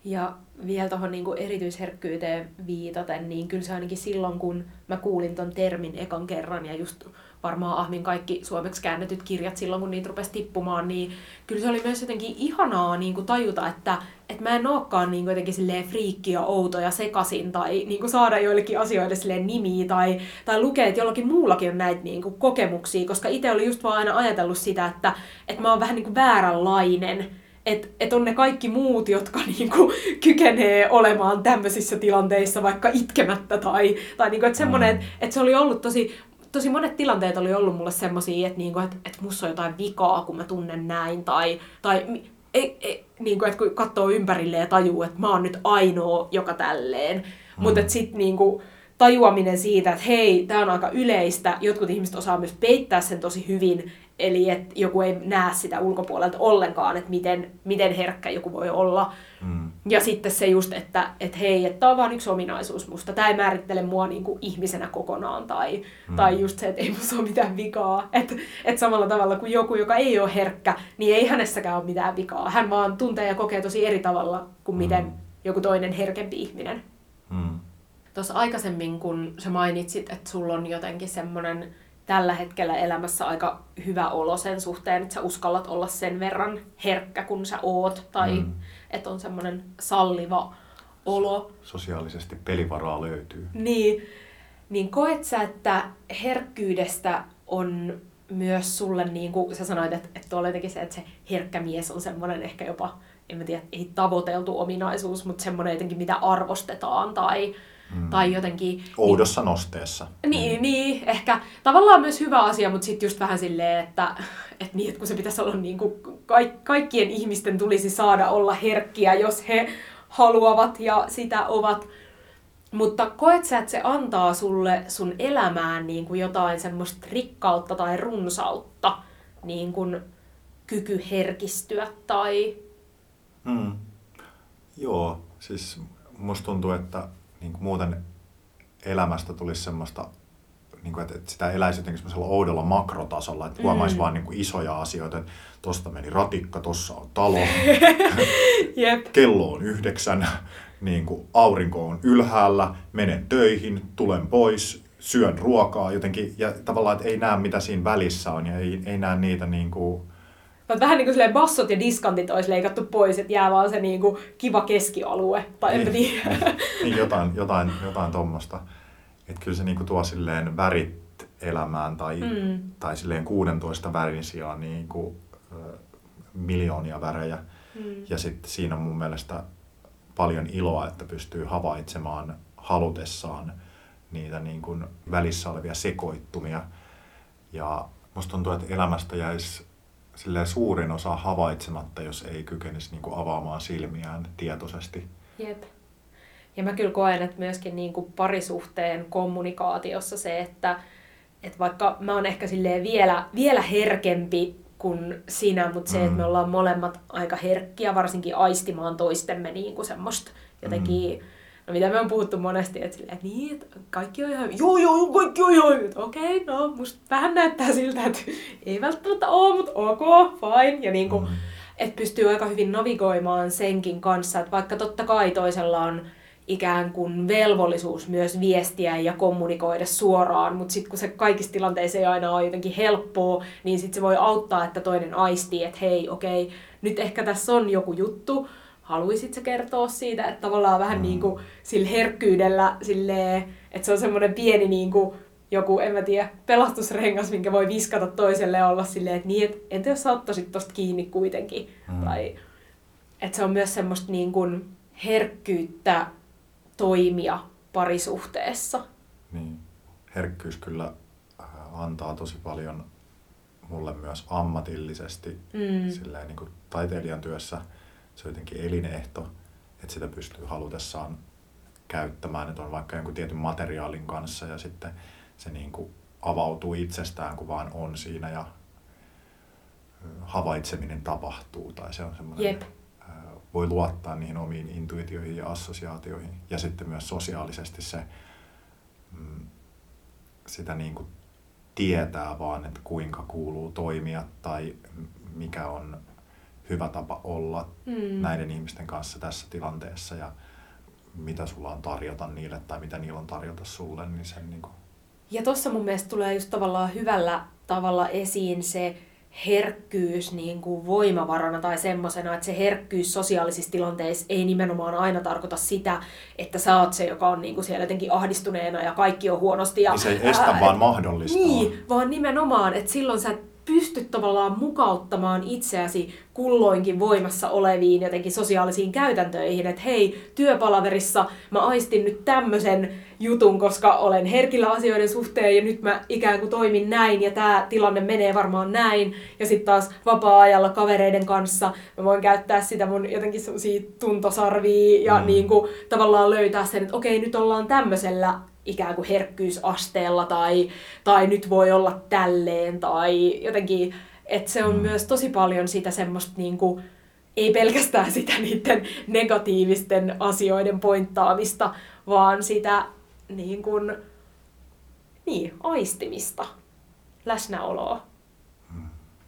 S2: Ja vielä tuohon niinku erityisherkkyyteen viitaten, niin kyllä se ainakin silloin, kun mä kuulin ton termin ekan kerran ja just varmaan Ahmin kaikki suomeksi käännetyt kirjat silloin, kun niitä rupesi tippumaan, niin kyllä se oli myös jotenkin ihanaa niin kuin tajuta, että, että mä en olekaan niin jotenkin silleen friikki ja outo ja sekasin tai niin kuin saada joillekin asioille silleen nimiä tai, tai lukea, että jollakin muullakin on näitä niin kuin kokemuksia, koska itse oli just vaan aina ajatellut sitä, että, että mä oon vähän niin kuin vääränlainen että et on ne kaikki muut, jotka <laughs> niinku kykenee olemaan tämmöisissä tilanteissa vaikka itkemättä tai, tai niinku, että semmoinen, mm. että et se oli ollut tosi, tosi monet tilanteet oli ollut mulle semmoisia, että niinku, et, et musta on jotain vikaa, kun mä tunnen näin tai, tai ei, ei, niinku, että kun katsoo ympärille ja tajuu, että mä oon nyt ainoa, joka tälleen, mm. mutta sitten niinku, tajuaminen siitä, että hei, tämä on aika yleistä, jotkut ihmiset osaa myös peittää sen tosi hyvin, Eli että joku ei näe sitä ulkopuolelta ollenkaan, että miten, miten herkkä joku voi olla. Mm. Ja sitten se just, että et hei, että tämä on vain yksi ominaisuus musta. Tämä ei määrittele mua niinku ihmisenä kokonaan. Tai, mm. tai just se, että ei musta ole mitään vikaa. Että et samalla tavalla kuin joku, joka ei ole herkkä, niin ei hänessäkään ole mitään vikaa. Hän vaan tuntee ja kokee tosi eri tavalla kuin miten mm. joku toinen herkempi ihminen. Mm. Tuossa aikaisemmin, kun sä mainitsit, että sulla on jotenkin semmoinen tällä hetkellä elämässä aika hyvä olo sen suhteen, että sä uskallat olla sen verran herkkä kun sä oot, tai mm. Että on semmoinen salliva olo.
S1: Sosiaalisesti pelivaraa löytyy.
S2: Niin, niin koet sä, että herkkyydestä on myös sulle, niin kuin sä sanoit, että, että tuolla jotenkin se, että se herkkä mies on semmoinen ehkä jopa, en mä tiedä, ei tavoiteltu ominaisuus, mutta semmoinen jotenkin, mitä arvostetaan tai Mm. Tai jotenkin...
S1: Oudossa niin, nosteessa.
S2: Niin, mm. niin, ehkä tavallaan myös hyvä asia, mutta sitten just vähän silleen, että, että, niin, että kun se pitäisi olla niin kuin kaik, kaikkien ihmisten tulisi saada olla herkkiä, jos he haluavat ja sitä ovat. Mutta koet sä, että se antaa sulle sun elämään niin kuin jotain semmoista rikkautta tai runsautta, niin kuin kyky herkistyä tai
S1: Mm. Joo, siis musta tuntuu, että niin kuin muuten elämästä tulisi semmoista, niin kuin, että, että sitä eläisi jotenkin semmoisella oudolla makrotasolla, että huomaisi mm. vaan niin kuin isoja asioita, että tosta meni ratikka, tossa on talo, <laughs>
S2: Jep.
S1: kello on yhdeksän, niin kuin aurinko on ylhäällä, menen töihin, tulen pois, syön ruokaa jotenkin, ja tavallaan, että ei näe mitä siinä välissä on, ja ei, ei näe niitä niin kuin,
S2: Mutta vähän niin kuin bassot ja diskantit olisi leikattu pois, että jää vaan se niin kuin kiva keskialue. Tai
S1: niin,
S2: tiedä. <laughs>
S1: niin, jotain, jotain, jotain tuommoista. Että kyllä se niinku tuo silleen värit elämään tai,
S2: Mm.
S1: tai silleen 16 värin sijaan niinku, ö, miljoonia värejä.
S2: Mm.
S1: Ja sitten siinä on mun mielestä paljon iloa, että pystyy havaitsemaan halutessaan niitä niin kuin välissä olevia sekoittumia. Ja musta tuntuu, että elämästä jäisi silleen suurin osa havaitsematta, jos ei kykenisi niin kuin avaamaan silmiään tietoisesti.
S2: Jep. Ja mä kyllä koen, että myöskin niin kuin parisuhteen kommunikaatiossa se, että, että vaikka mä oon ehkä silleen vielä, vielä herkempi kuin sinä, mutta se,
S1: Mm.
S2: että me ollaan molemmat aika herkkiä, varsinkin aistimaan toistemme niin kuin semmoista jotenkin, no mitä me on puhuttu monesti, että, silleen, että niin, että kaikki on ihan, joo joo, joo, kaikki on ihan hyvin. Okei, no musta vähän näyttää siltä, että ei välttämättä ole, mutta ok, fine. Ja niin kuin,
S1: Mm.
S2: että pystyy aika hyvin navigoimaan senkin kanssa, että vaikka totta kai toisella on ikään kuin velvollisuus myös viestiä ja kommunikoida suoraan, mutta sitten kun se kaikissa tilanteissa ei aina ole jotenkin helppoa, niin sitten se voi auttaa, että toinen aistii, että hei, okei, nyt ehkä tässä on joku juttu, haluaisit sä kertoa siitä, että tavallaan vähän
S1: Mm.
S2: niin kuin sillä herkkyydellä, silleen, että se on semmoinen pieni niin kuin joku, en mä tiedä, pelastusrengas, minkä voi viskata toiselle ja olla silleen, että niin, että entä jos sä ottaisit tosta kiinni kuitenkin.
S1: Mm.
S2: Tai, että se on myös semmoista niin kuin herkkyyttä toimia parisuhteessa.
S1: Niin. Herkkyys kyllä äh, antaa tosi paljon mulle myös ammatillisesti.
S2: Mm.
S1: Silleen, niin kuin taiteilijan työssä se on jotenkin elinehto, että sitä pystyy halutessaan käyttämään, että on vaikka jonkun tietyn materiaalin kanssa ja sitten se niin kuin avautuu itsestään, kun vaan on siinä ja havaitseminen tapahtuu tai se on semmoinen,
S2: Jep.
S1: voi luottaa niihin omiin intuitioihin ja assosiaatioihin ja sitten myös sosiaalisesti se mm, sitä niin kuin tietää vaan, että kuinka kuuluu toimia tai mikä on hyvä tapa olla
S2: Mm.
S1: näiden ihmisten kanssa tässä tilanteessa ja mitä sulla on tarjota niille tai mitä niillä on tarjota sulle, niin sen niin kuin,
S2: Ja tuossa mun mielestä tulee just tavallaan hyvällä tavalla esiin se herkkyys niin kuin voimavarana tai semmosena, että se herkkyys sosiaalisissa tilanteissa ei nimenomaan aina tarkoita sitä, että sä oot se, joka on niin kuin siellä jotenkin ahdistuneena ja kaikki on huonosti. Ja,
S1: niin se ei estä,
S2: ää,
S1: vaan mahdollistaa.
S2: Niin, vaan nimenomaan, että silloin sä et pysty tavallaan mukauttamaan itseäsi kulloinkin voimassa oleviin jotenkin sosiaalisiin käytäntöihin, että hei, työpalaverissa mä aistin nyt tämmöisen jutun, koska olen herkillä asioiden suhteen ja nyt mä ikään kuin toimin näin ja tämä tilanne menee varmaan näin. Ja sitten taas vapaa-ajalla kavereiden kanssa mä voin käyttää sitä mun jotenkin semmosia tuntosarvia ja
S1: Mm.
S2: niin kuin tavallaan löytää sen, että okei, nyt ollaan tämmöisellä ikään kuin herkkyysasteella tai, tai nyt voi olla tälleen tai jotenkin, että se on
S1: Mm.
S2: myös tosi paljon sitä semmoista niin kuin, ei pelkästään sitä <laughs> niiden negatiivisten asioiden pointtaamista, vaan sitä niin kuin, niin, aistimista, läsnäoloa.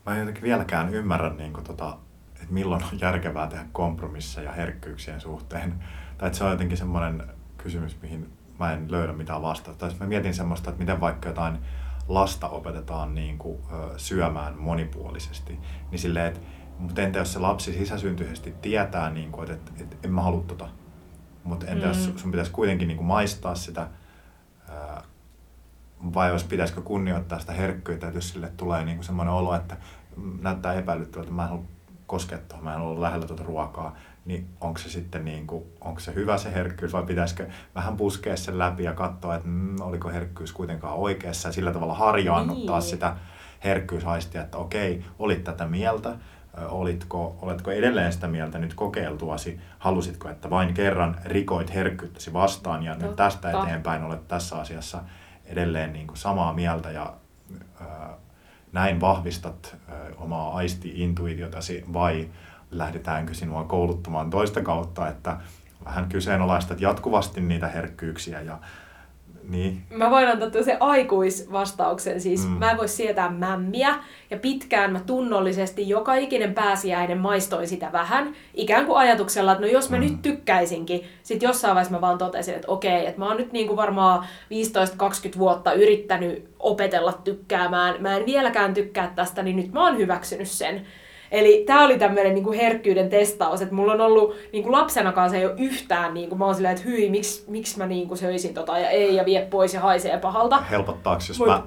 S1: Mä en jotenkin vieläkään ymmärrä, niin kuin, tota, että milloin on järkevää tehdä kompromisseja herkkyyksien suhteen. Tai että se on jotenkin semmoinen kysymys, mihin mä en löydä mitään vastausta. Tai mä mietin semmoista, että miten vaikka jotain lasta opetetaan niin kuin, ö, syömään monipuolisesti, niin silleen, että mutta entä jos se lapsi sisäsyntyisesti tietää, niin kuin, että, että, että en mä halua tota, mutta entä
S2: Mm.
S1: jos sun pitäisi kuitenkin niin kuin maistaa sitä, ää, vai jos pitäisikö kunnioittaa sitä herkkyyttä, että jos sille tulee niin kuin semmoinen olo, että näyttää epäilyttävältä, että mä en halua koskea tuohon, mä en halua lähellä tuota ruokaa, niin onko se sitten niin kuin, onko se hyvä se herkkyys vai pitäisikö vähän puskea sen läpi ja katsoa, että mm, oliko herkkyys kuitenkaan oikeassa ja sillä tavalla harjaannuttaa
S2: Niin.
S1: sitä herkkyyshaistia, että okei, olit tätä mieltä, olitko, oletko edelleen sitä mieltä nyt kokeiltuasi, halusitko, että vain kerran rikoit herkkyyttäsi vastaan ja nyt
S2: Totta.
S1: tästä eteenpäin olet tässä asiassa edelleen niin kuin samaa mieltä ja ö, näin vahvistat ö, omaa aisti-intuitiotasi vai lähdetäänkö sinua kouluttamaan toista kautta, että vähän kyseenalaistat jatkuvasti niitä herkkyyksiä ja niin.
S2: Mä voin antaa se aikuisvastauksen, siis mm. mä en voi sietää mämmiä, ja pitkään mä tunnollisesti joka ikinen pääsiäinen maistoin sitä vähän, ikään kuin ajatuksella, että no jos mä mm. nyt tykkäisinkin, sit jossain vaiheessa mä vaan totesin, että okei, että mä oon nyt niin kuin varmaan 15-20 vuotta yrittänyt opetella tykkäämään, mä en vieläkään tykkää tästä, niin nyt mä oon hyväksynyt sen. Eli tämä oli tämmöinen niinku herkkyyden testaus, että mulla on ollut niinku lapsenakaan se ei ole yhtään, niinku, mä oon silleen, että hyi, miksi, miksi mä niinku söisin tota ja ei ja vie pois ja haisee pahalta.
S1: Helpottaako, jos Mut, mä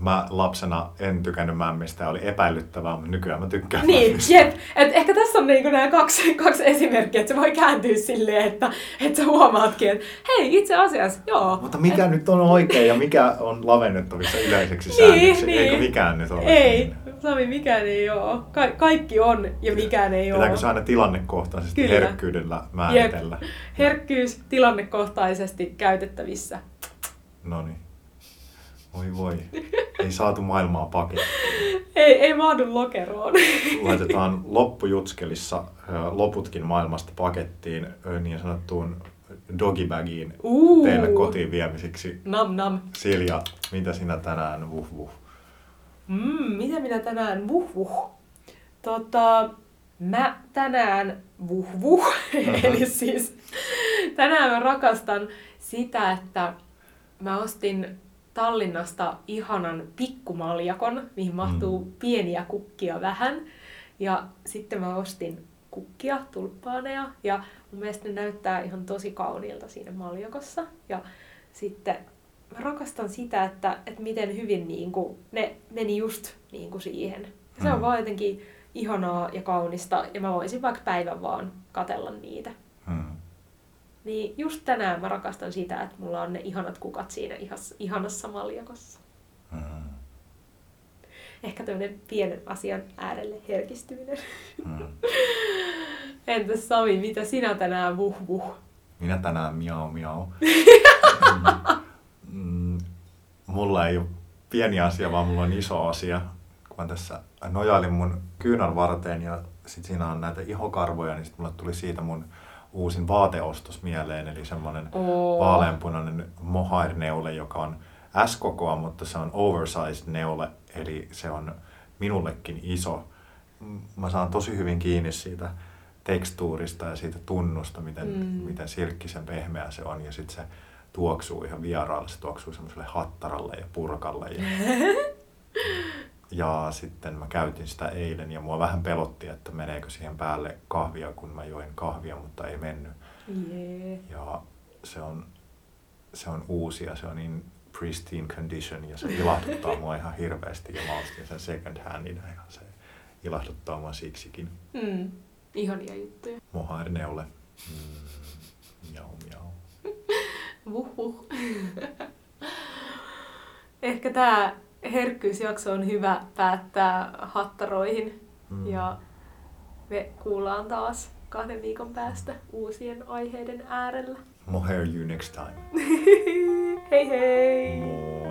S1: mä lapsena en tykännyt mämmistä ja oli epäilyttävää, mutta nykyään mä tykkään
S2: Niin, mämmistä. jep. Et ehkä tässä on niinku nämä kaksi, kaksi esimerkkiä, että se voi kääntyä silleen, että, että sä huomaatkin, että hei, itse asiassa, joo.
S1: Mutta mikä et... nyt on oikein ja mikä on lavennettavissa yleiseksi niin, säännöksi? Niin. Eikö mikään nyt ole?
S2: Ei, niin. Sami, mikään ei ole. Ka- kaikki on ja mikään ei
S1: ole. Pitääkö se aina tilannekohtaisesti Kyllä. herkkyydellä määritellä? Jep.
S2: Herkkyys tilannekohtaisesti käytettävissä.
S1: No niin. Oi voi, ei saatu maailmaa pakettiin.
S2: Ei, ei mahdu lokeroon.
S1: Laitetaan loppujutskelissa loputkin maailmasta pakettiin niin sanottuun dogibagiin uh. teille kotiin viemisiksi.
S2: Nam nam.
S1: Silja, mitä sinä tänään vuh vuh?
S2: Mm, mitä minä tänään vuh vuh? Tota, mä tänään vuh vuh. <laughs> Eli siis tänään mä rakastan sitä, että mä ostin Tallinnasta ihanan pikkumaljakon, mihin mahtuu mm. pieniä kukkia vähän. Ja sitten mä ostin kukkia, tulppaaneja, ja mun mielestä ne näyttää ihan tosi kauniilta siinä maljakossa. Ja sitten mä rakastan sitä, että, että miten hyvin niin kuin, ne meni just niin kuin siihen. Ja se on mm. vaan jotenkin ihanaa ja kaunista, ja mä voisin vaikka päivän vaan katella niitä. Mm. Niin just tänään mä rakastan sitä, että mulla on ne ihanat kukat siinä ihas, ihanassa maljakossa. Mm. Ehkä tämmöinen pienen asian äärelle herkistyminen. Mm. <laughs> Entäs Sami, mitä sinä tänään vuh vuh?
S1: Minä tänään miau miau. <laughs> mulla ei ole pieni asia, vaan mulla on iso asia. Kun mä tässä nojailin mun kyynän varteen ja sit siinä on näitä ihokarvoja, niin sit mulle tuli siitä mun uusin vaateostos mieleen, eli semmoinen oh. vaaleanpunainen mohair-neule, joka on S-kokoa, mutta se on oversized neule, eli se on minullekin iso. Mä saan tosi hyvin kiinni siitä tekstuurista ja siitä tunnusta, miten, mm. miten silkkisen pehmeä se on, ja sitten se tuoksuu ihan vieraalle, se tuoksuu semmoiselle hattaralle ja purkalle. Ja <laughs> Ja sitten mä käytin sitä eilen ja mua vähän pelotti, että meneekö siihen päälle kahvia, kun mä join kahvia, mutta ei mennyt.
S2: Yeah.
S1: Ja se on, se on uusi ja se on niin pristine condition ja se ilahduttaa mua ihan hirveästi ja mä ostin sen second handina ja se ilahduttaa mua siksikin.
S2: Mm. Ihania juttuja.
S1: Mohair-neule. Mm. Miau, miau.
S2: Vuh, vuh. Ehkä tää herkkyysjakso on hyvä päättää hattaroihin. Mm. Ja me kuullaan taas kahden viikon päästä uusien aiheiden äärellä.
S1: Mohair you next time. <laughs>
S2: hei hei! Moi.